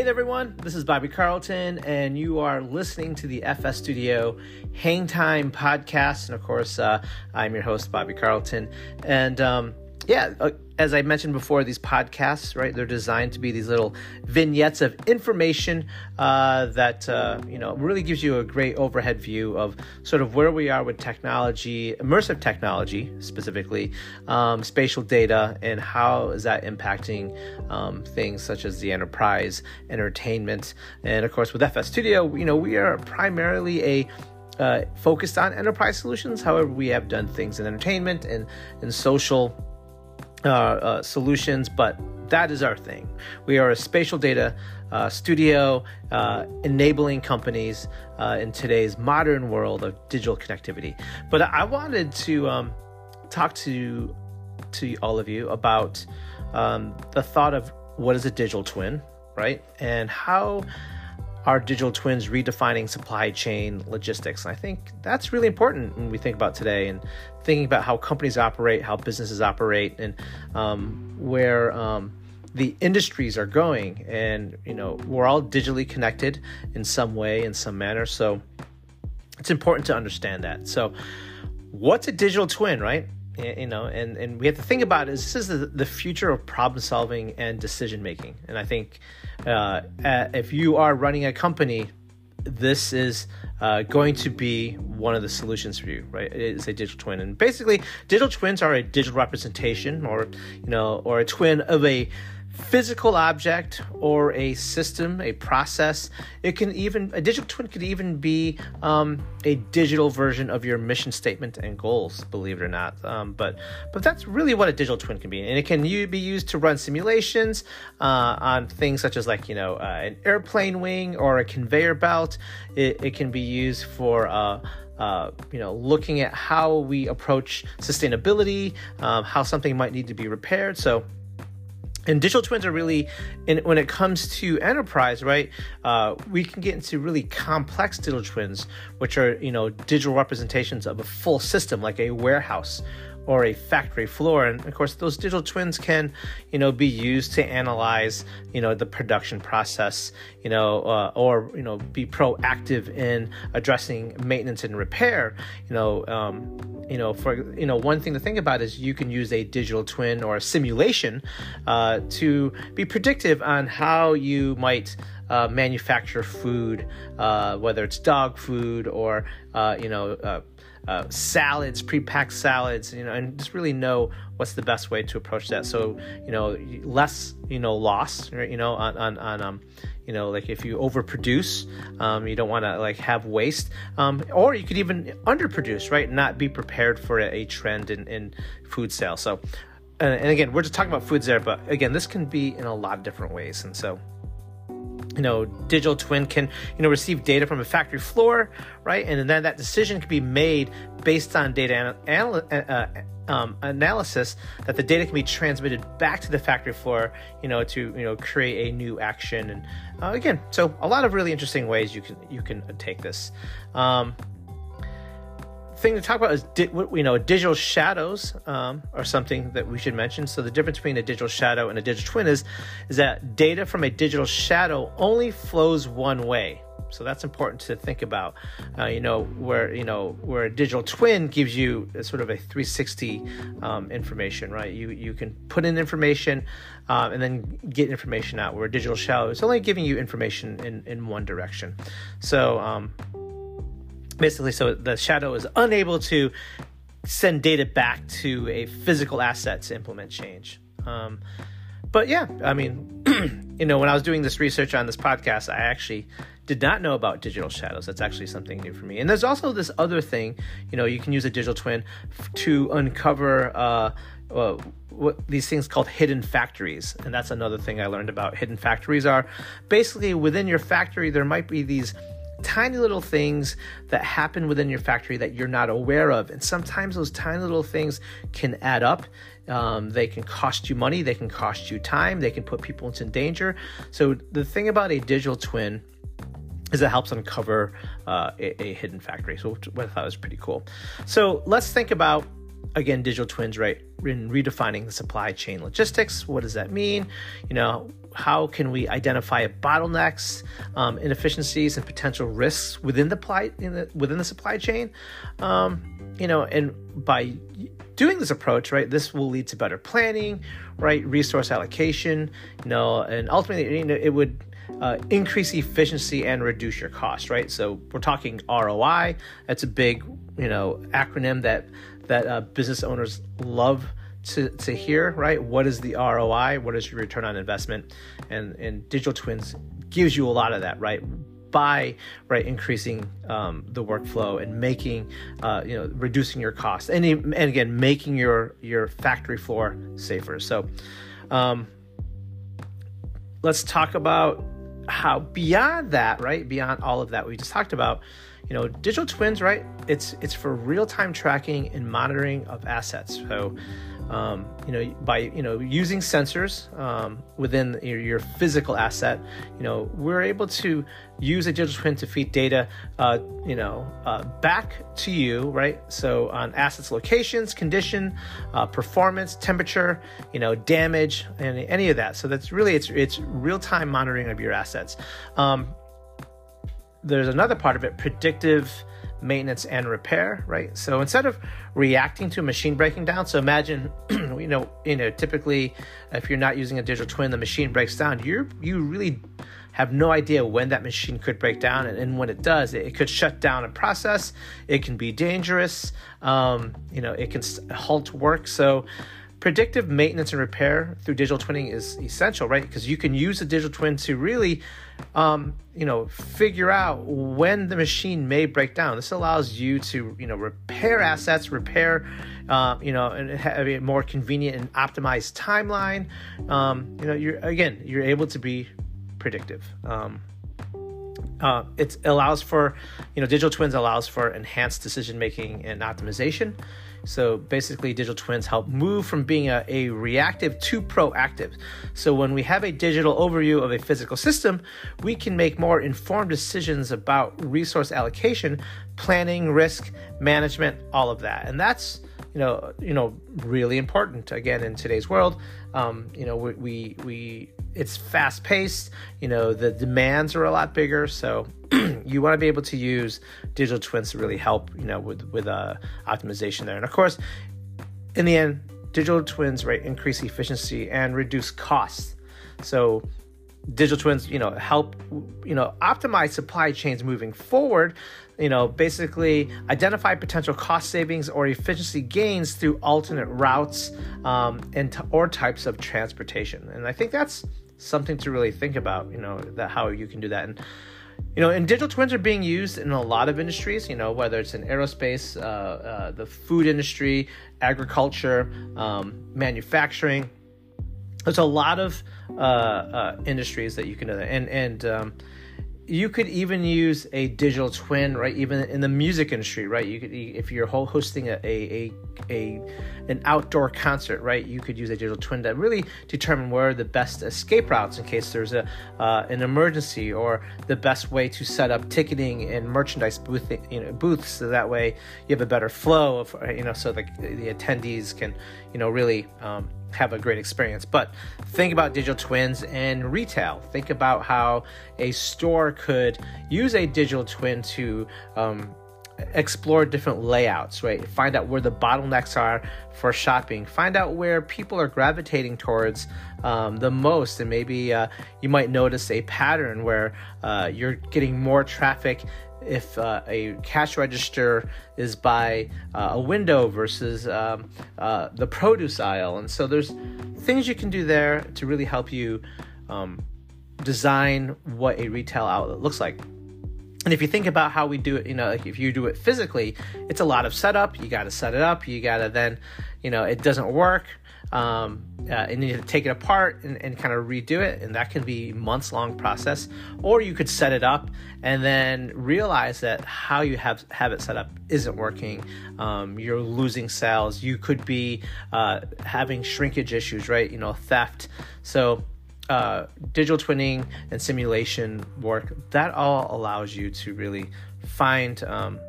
Hey there, everyone. This is Bobby Carlton, and you are listening to the FS Studio Hang Time podcast. And of course, uh, I'm your host, Bobby Carlton. And um, yeah, uh, as I mentioned before, these podcasts, right? They're designed to be these little vignettes of information uh, that uh, you know really gives you a great overhead view of sort of where we are with technology, immersive technology specifically, um, spatial data, and how is that impacting um, things such as the enterprise, entertainment, and of course with FS Studio, you know, we are primarily a uh, focused on enterprise solutions. However, we have done things in entertainment and in social uh, uh, solutions, but that is our thing. We are a spatial data uh, studio uh, enabling companies uh, in today's modern world of digital connectivity. But I wanted to um, talk to to all of you about um, the thought of what is a digital twin, right, and how are digital twins redefining supply chain logistics? And I think that's really important when we think about today and thinking about how companies operate, how businesses operate, and um, where um, the industries are going. And you know, we're all digitally connected in some way, in some manner. So it's important to understand that. So, what's a digital twin, right? you know and and we have to think about is this is the, the future of problem solving and decision making and i think uh, if you are running a company this is uh, going to be one of the solutions for you right? It's a digital twin. And basically digital twins are a digital representation or you know or a twin of a physical object or a system, a process. It can even a digital twin could even be um, a digital version of your mission statement and goals. Believe it or not, um, but but that's really what a digital twin can be, and it can be used to run simulations uh, on things such as like you know uh, an airplane wing or a conveyor belt. It, it can be used for uh, uh, you know, looking at how we approach sustainability, um, how something might need to be repaired. So and digital twins are really and when it comes to enterprise right uh, we can get into really complex digital twins which are you know digital representations of a full system like a warehouse or a factory floor. And of course those digital twins can you know be used to analyze you know the production process you know uh, or you know be proactive in addressing maintenance and repair. You know um, you know for you know one thing to think about is you can use a digital twin or a simulation uh, to be predictive on how you might uh, manufacture food, uh, whether it's dog food or uh, you know uh, uh, salads, pre-packed salads, you know, and just really know what's the best way to approach that. So, you know, less, you know, loss, right, you know, on, on, on um, you know, like if you overproduce, um, you don't want to like have waste, um, or you could even underproduce, right? Not be prepared for a, a trend in, in food sales. So, and again, we're just talking about foods there, but again, this can be in a lot of different ways. And so, you know, digital twin can, you know, receive data from a factory floor, right? And then that decision can be made based on data anal- uh, uh, um, analysis that the data can be transmitted back to the factory floor, you know, to, you know, create a new action. And uh, again, so a lot of really interesting ways you can, you can take this. Um, thing to talk about is di- you know digital shadows um, are something that we should mention. So the difference between a digital shadow and a digital twin is is that data from a digital shadow only flows one way. So that's important to think about. Uh, you know where you know where a digital twin gives you sort of a 360 um, information, right? You you can put in information um, and then get information out. Where a digital shadow is only giving you information in in one direction. So um, basically so the shadow is unable to send data back to a physical asset to implement change. Um, but yeah i mean you know when i was doing this research on this podcast i actually did not know about digital shadows. That's actually something new for me. And there's also this other thing you know you can use a digital twin f- to uncover uh, uh, what these things called hidden factories. And that's another thing i learned about hidden factories are. Basically within your factory there might be these tiny little things that happen within your factory that you're not aware of. And sometimes those tiny little things can add up. Um, they can cost you money, they can cost you time, they can put people into danger. So, the thing about a digital twin is it helps uncover uh, a, a, hidden factory. So, what I thought was pretty cool. So, let's think about again digital twins right in redefining the supply chain logistics. What does that mean? You know, how can we identify bottlenecks, um, inefficiencies, and potential risks within the, pli- the within the supply chain? Um, you know, and by doing this approach, right, this will lead to better planning, right, resource allocation, you know, and ultimately, you know, it would uh, increase efficiency and reduce your cost, right? So we're talking ROI. That's a big, you know, acronym that that uh, business owners love to, to hear, right? What is the ROI? What is your return on investment? And and digital twins gives you a lot of that, right? By right increasing um, the workflow and making uh, you know reducing your costs and and again making your your factory floor safer. So um, let's talk about how beyond that, right? Beyond all of that we just talked about, you know, digital twins, right? It's it's for real time tracking and monitoring of assets. So um, you know, by you know using sensors um, within your, your, physical asset, you know, we're able to use a digital twin to feed data, uh, you know, uh, back to you, right? So on assets, locations, condition, uh, performance, temperature, you know, damage, and any of that. So that's really it's it's real time monitoring of your assets. Um, there's another part of it, predictive maintenance and repair, right? So instead of reacting to a machine breaking down, so imagine, you know, you know, typically if you're not using a digital twin, the machine breaks down. You you really have no idea when that machine could break down, and, and when it does, it, it, could shut down a process. It can be dangerous. Um, you know, it can halt work. So predictive maintenance and repair through digital twinning is essential, right? Because you can use a digital twin to really, um, you know, figure out when the machine may break down. This allows you to, you know, repair assets, repair, uh, you know, and have a more convenient and optimized timeline. Um, you know, you're again, you're able to be predictive. Um, uh, it allows for, you know, digital twins allows for enhanced decision making and optimization. So basically, digital twins help move from being a, a, reactive to proactive. So when we have a digital overview of a physical system, we can make more informed decisions about resource allocation, planning, risk management, all of that. And that's you know, you know, really important again in today's world. Um, you know, we, we, we it's fast paced. You know, the demands are a lot bigger, so you want to be able to use digital twins to really help. You know, with with uh, optimization there, and of course, in the end, digital twins right increase efficiency and reduce costs. So digital twins you know help you know optimize supply chains moving forward you know basically identify potential cost savings or efficiency gains through alternate routes um, and t- or types of transportation and i think that's something to really think about you know that how you can do that. And you know and digital twins are being used in a lot of industries you know whether it's in aerospace uh, uh, the food industry agriculture um, manufacturing. There's a lot of uh, uh, industries that you can do that, and and um, you could even use a digital twin, right? Even in the music industry, right? You could, if you're hosting a, a, a, an outdoor concert, right? You could use a digital twin to really determine where the best escape routes in case there's a uh, an emergency, or the best way to set up ticketing and merchandise booth, you know, booths, so that way you have a better flow of, you know, so the the attendees can, you know, really. Um, have a great experience. But think about digital twins and retail. Think about how a store could use a digital twin to um, explore different layouts, right? Find out where the bottlenecks are for shopping. Find out where people are gravitating towards um, the most. And maybe uh, you might notice a pattern where uh, you're getting more traffic if uh, a cash register is by uh, a window versus um, uh, the produce aisle. And so there's things you can do there to really help you um, design what a retail outlet looks like. And if you think about how we do it, you know, like if you do it physically, it's a lot of setup. You got to set it up. You got to then, you know, it doesn't work um, uh, and you take it apart and, and kind of redo it and that can be months long process. Or you could set it up and then realize that how you have have it set up isn't working. Um, you're losing sales you could be uh, having shrinkage issues right? You know theft. So uh, digital twinning and simulation work that all allows you to really find um,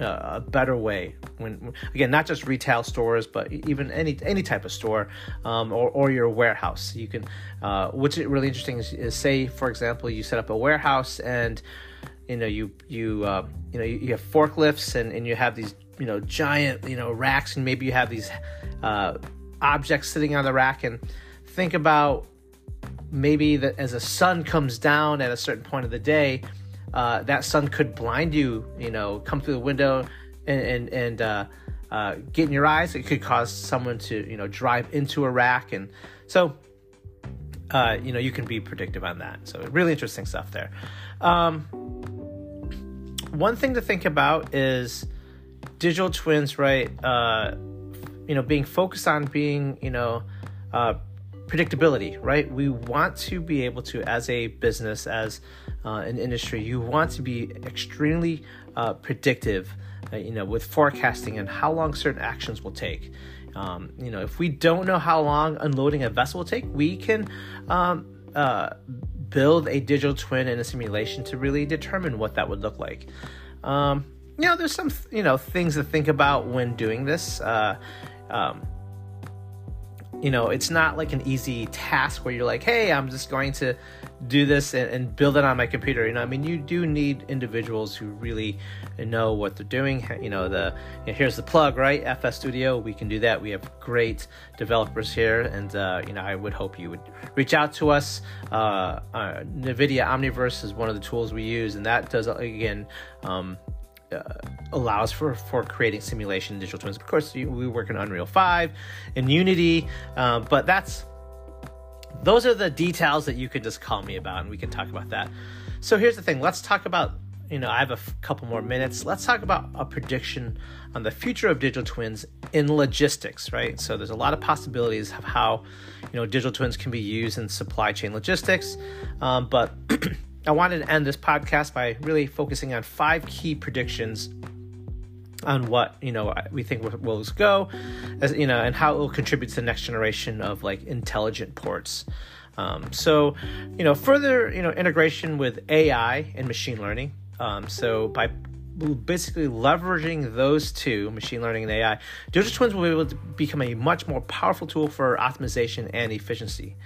a better way when again not just retail stores but even any any type of store um, or, or your warehouse. You can uh, what's really interesting is, is, say for example you set up a warehouse and you know you you uh, you know you, you, have forklifts and, and you have these you know giant you know racks and maybe you have these uh, objects sitting on the rack. And think about maybe that as the sun comes down at a certain point of the day uh, that sun could blind you, you know, come through the window and and, and uh, uh, get in your eyes. It could cause someone to, you know, drive into a rack, and so, uh, you know, you can be predictive on that. So really interesting stuff there. Um, one thing to think about is digital twins, right? Uh, you know, being focused on being, you know, predictability, right? We want to be able to, as a business, as uh, an industry, you want to be extremely uh, predictive, uh, you know, with forecasting and how long certain actions will take. Um, you know, if we don't know how long unloading a vessel will take, we can um, uh, build a digital twin and a simulation to really determine what that would look like. Um, you know, there's some you know things to think about when doing this. Uh, um, you know, it's not like an easy task where you're like, hey, I'm just going to do this and, and, build it on my computer. You know, I mean, you do need individuals who really know what they're doing. You know, the you know, here's the plug, right? FS Studio, we can do that. We have great developers here, and uh, you know, I would hope you would reach out to us. Uh, uh, NVIDIA Omniverse is one of the tools we use, and that does again. Um, uh, allows for for creating simulation digital twins. Of course, we work in Unreal 5 and Unity, uh, but that's those are the details that you could just call me about, and we can talk about that. So here's the thing. Let's talk about. You know, I have a f- couple more minutes. Let's talk about a prediction on the future of digital twins in logistics, right? So there's a lot of possibilities of how, you know, digital twins can be used in supply chain logistics, um, but I wanted to end this podcast by really focusing on five key predictions on what you know we think will go, as you know, and how it will contribute to the next generation of like intelligent ports. Um, so, you know, further you know integration with AI and machine learning. Um, so by basically leveraging those two, machine learning and AI, digital twins will be able to become a much more powerful tool for optimization and efficiency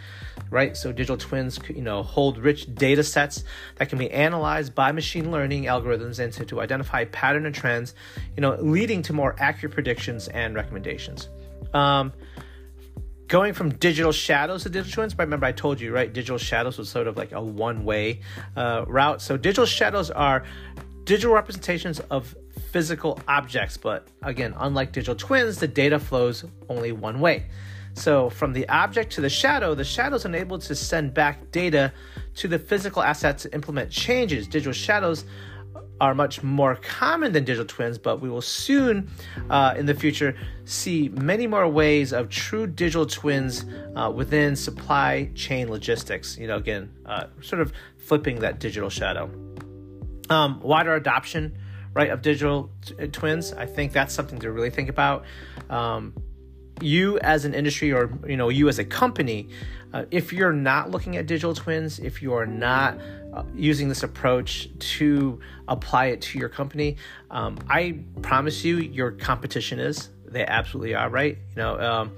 right? So digital twins, you know, hold rich data sets that can be analyzed by machine learning algorithms and to, to identify pattern and trends, you know, leading to more accurate predictions and recommendations. Um, going from digital shadows to digital twins, But remember I told you, right? Digital shadows was sort of like a one-way uh, route. So digital shadows are digital representations of physical objects, but again, unlike digital twins, the data flows only one way. So from the object to the shadow, the shadow is enabled to send back data to the physical asset to implement changes. Digital shadows are much more common than digital twins, but we will soon uh, in the future see many more ways of true digital twins uh, within supply chain logistics. You know, again, uh, sort of flipping that digital shadow. Um, wider adoption, right, of digital t- twins. I think that's something to really think about. Um, you as an industry or you know you as a company uh, if you're not looking at digital twins if you are not uh, using this approach to apply it to your company um, i promise you your competition is they absolutely are right you know um,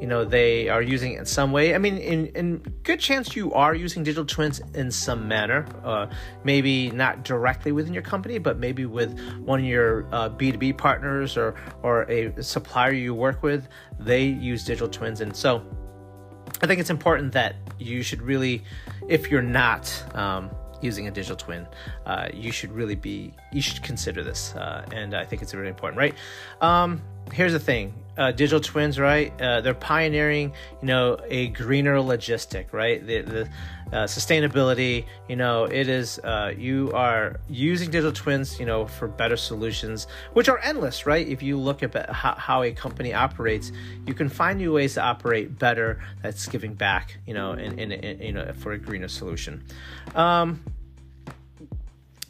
you know they are using it in some way i mean in, in good chance you are using digital twins in some manner uh, maybe not directly within your company but maybe with one of your uh, b2b partners or or a supplier you work with they use digital twins and so i think it's important that you should really if you're not um, using a digital twin, uh, you should really be, you should consider this. Uh, and I think it's really important, right? Um, here's the thing uh, digital twins, right? Uh, they're pioneering, you know, a greener logistic, right? The, the uh, sustainability, you know, it is, uh, you are using digital twins, you know, for better solutions, which are endless, right? If you look at how, how a company operates, you can find new ways to operate better that's giving back, you know, in, in, in you know, for a greener solution. Um,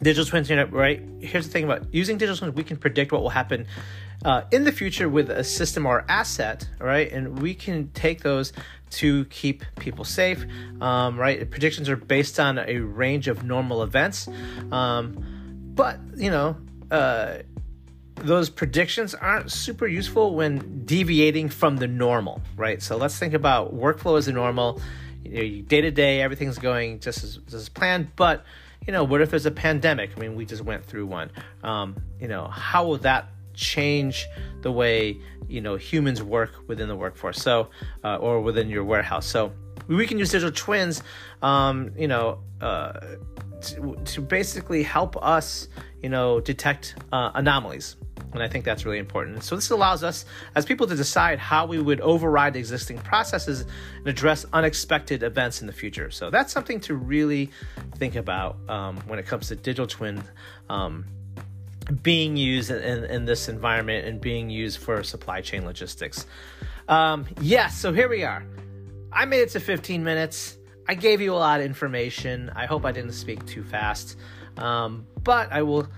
digital twins, you know, right? Here's the thing about using digital twins, we can predict what will happen uh, in the future with a system or asset, right? And we can take those to keep people safe, um, right? Predictions are based on a range of normal events, um, but you know, uh, those predictions aren't super useful when deviating from the normal, right? So let's think about workflow as a normal. Day to day, everything's going just as, as planned, but you know, what if there's a pandemic? I mean, we just went through one. Um, you know, how will that change the way you know humans work within the workforce? So, uh, or within your warehouse. So, we can use digital twins, um, you know, uh, to, to, basically help us, you know, detect uh, anomalies. And I think that's really important. So this allows us as people to decide how we would override existing processes and address unexpected events in the future. So that's something to really think about um, when it comes to digital twin um, being used in, in, this environment and being used for supply chain logistics. Um, yes, yeah, so here we are. I made it to 15 minutes. I gave you a lot of information. I hope I didn't speak too fast. Um, but I will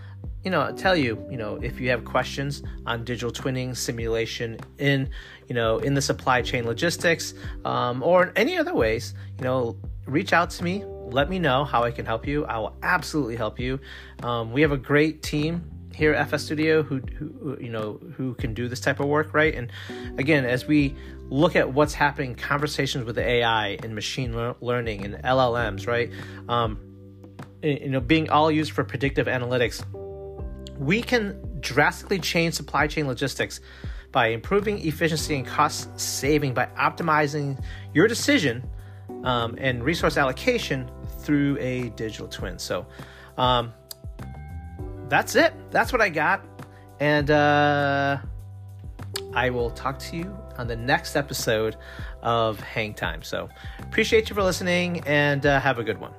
you know tell you you know if you have questions on digital twinning simulation in you know in the supply chain logistics um, or in any other ways you know reach out to me. Let me know how i can help you. I will absolutely help you. Um, we have a great team here at fs studio who, who you know who can do this type of work right? And again as we look at what's happening conversations with ai and machine learning and llms right? Um, you know being all used for predictive analytics we can drastically change supply chain logistics by improving efficiency and cost saving by optimizing your decision um, and resource allocation through a digital twin. So um, that's it. That's what I got. And uh, I will talk to you on the next episode of Hang Time. So appreciate you for listening and uh, have a good one.